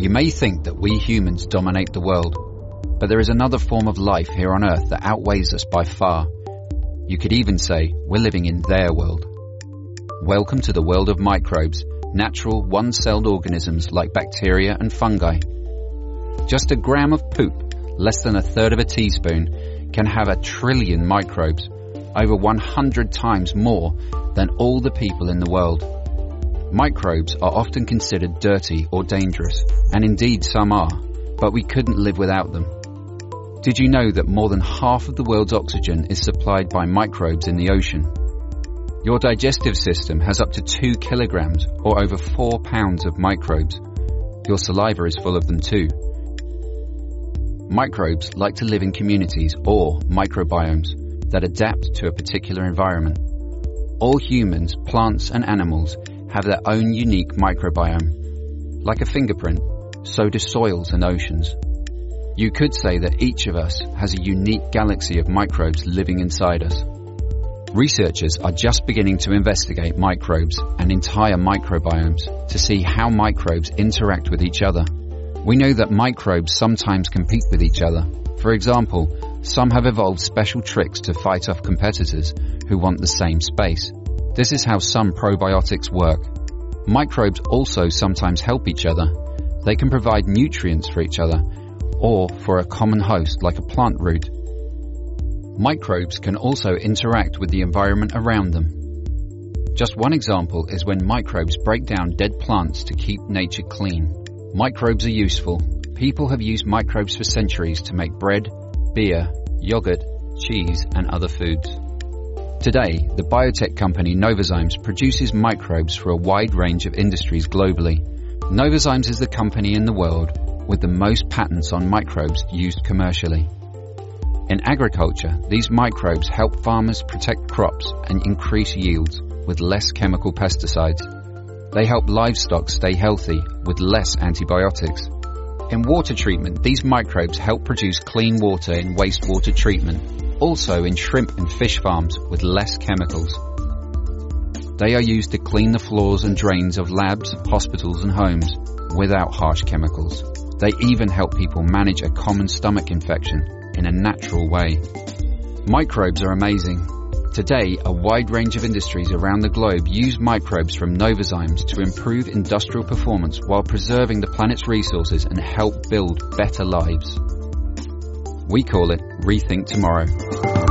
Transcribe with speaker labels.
Speaker 1: You may think that we humans dominate the world, but there is another form of life here on Earth that outweighs us by far. You could even say we're living in their world. Welcome to the world of microbes, natural one-celled organisms like bacteria and fungi. Just a gram of poop, less than a third of a teaspoon, can have a trillion microbes, over 100 times more than all the people in the world. Microbes are often considered dirty or dangerous, and indeed some are, but we couldn't live without them. Did you know that more than half of the world's oxygen is supplied by microbes in the ocean? Your digestive system has up to 2 kilograms or over 4 pounds of microbes. Your saliva is full of them too. Microbes like to live in communities or microbiomes that adapt to a particular environment. All humans, plants and animals have their own unique microbiome. Like a fingerprint, so do soils and oceans. You could say that each of us has a unique galaxy of microbes living inside us. Researchers are just beginning to investigate microbes and entire microbiomes to see how microbes interact with each other. We know that microbes sometimes compete with each other. For example, some have evolved special tricks to fight off competitors who want the same space. This is how some probiotics work. Microbes also sometimes help each other. They can provide nutrients for each other or for a common host like a plant root. Microbes can also interact with the environment around them. Just one example is when microbes break down dead plants to keep nature clean. Microbes are useful. People have used microbes for centuries to make bread, beer, yogurt, cheese and other foods. Today, the biotech company Novozymes produces microbes for a wide range of industries globally. Novozymes is the company in the world with the most patents on microbes used commercially. In agriculture, these microbes help farmers protect crops and increase yields with less chemical pesticides. They help livestock stay healthy with less antibiotics. In water treatment, these microbes help produce clean water in wastewater treatment also in shrimp and fish farms with less chemicals. They are used to clean the floors and drains of labs, hospitals and homes without harsh chemicals. They even help people manage a common stomach infection in a natural way. Microbes are amazing. Today, a wide range of industries around the globe use microbes from Novozymes to improve industrial performance while preserving the planet's resources and help build better lives. We call it Rethink Tomorrow.